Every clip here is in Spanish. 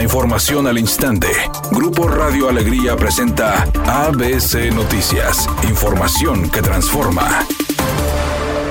Información al instante. Grupo Radio Alegría presenta ABC Noticias. Información que transforma.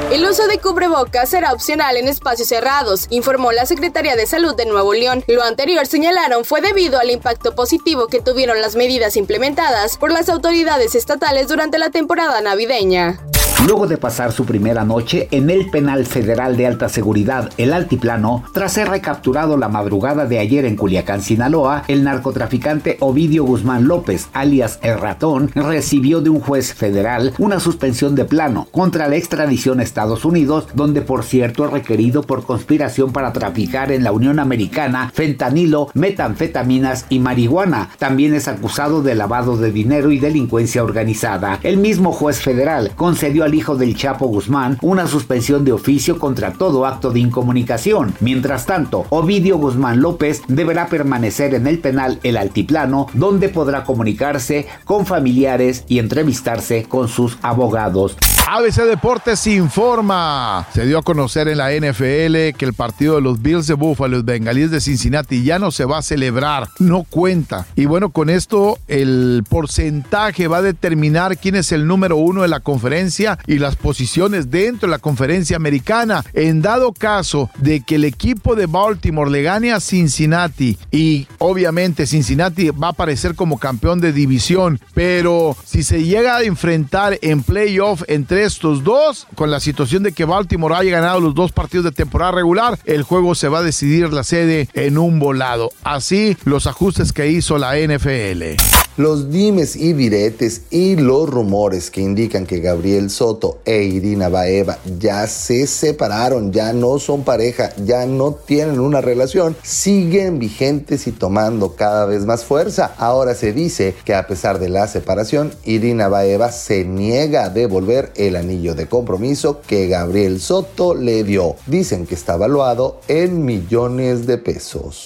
El uso de cubrebocas será opcional en espacios cerrados, informó la Secretaría de Salud de Nuevo León. Lo anterior señalaron fue debido al impacto positivo que tuvieron las medidas implementadas por las autoridades estatales durante la temporada navideña. Luego de pasar su primera noche en el penal federal de alta seguridad, el Altiplano, tras ser recapturado la madrugada de ayer en Culiacán, Sinaloa, el narcotraficante Ovidio Guzmán López, alias El Ratón, recibió de un juez federal una suspensión de plano contra la extradición a Estados Unidos, donde por cierto es requerido por conspiración para traficar en la Unión Americana fentanilo, metanfetaminas y marihuana. También es acusado de lavado de dinero y delincuencia organizada. El mismo juez federal concedió al hijo del Chapo Guzmán una suspensión de oficio contra todo acto de incomunicación. Mientras tanto, Ovidio Guzmán López deberá permanecer en el penal El Altiplano, donde podrá comunicarse con familiares y entrevistarse con sus abogados. ABC Deportes informa. Se dio a conocer en la NFL que el partido de los Bills de Buffalo, los Bengalíes de Cincinnati, ya no se va a celebrar, no cuenta. Y bueno, con esto el porcentaje va a determinar quién es el número uno de la conferencia y las posiciones dentro de la conferencia americana. En dado caso de que el equipo de Baltimore le gane a Cincinnati y obviamente Cincinnati va a aparecer como campeón de división, pero si se llega a enfrentar en playoff entre estos dos, con la situación de que Baltimore haya ganado los dos partidos de temporada regular, el juego se va a decidir la sede en un volado. Así los ajustes que hizo la NFL. Los dimes y diretes y los rumores que indican que Gabriel Soto e Irina Baeva ya se separaron, ya no son pareja, ya no tienen una relación, siguen vigentes y tomando cada vez más fuerza. Ahora se dice que a pesar de la separación, Irina Baeva se niega a devolver el anillo de compromiso que Gabriel Soto le dio. Dicen que está valuado en millones de pesos.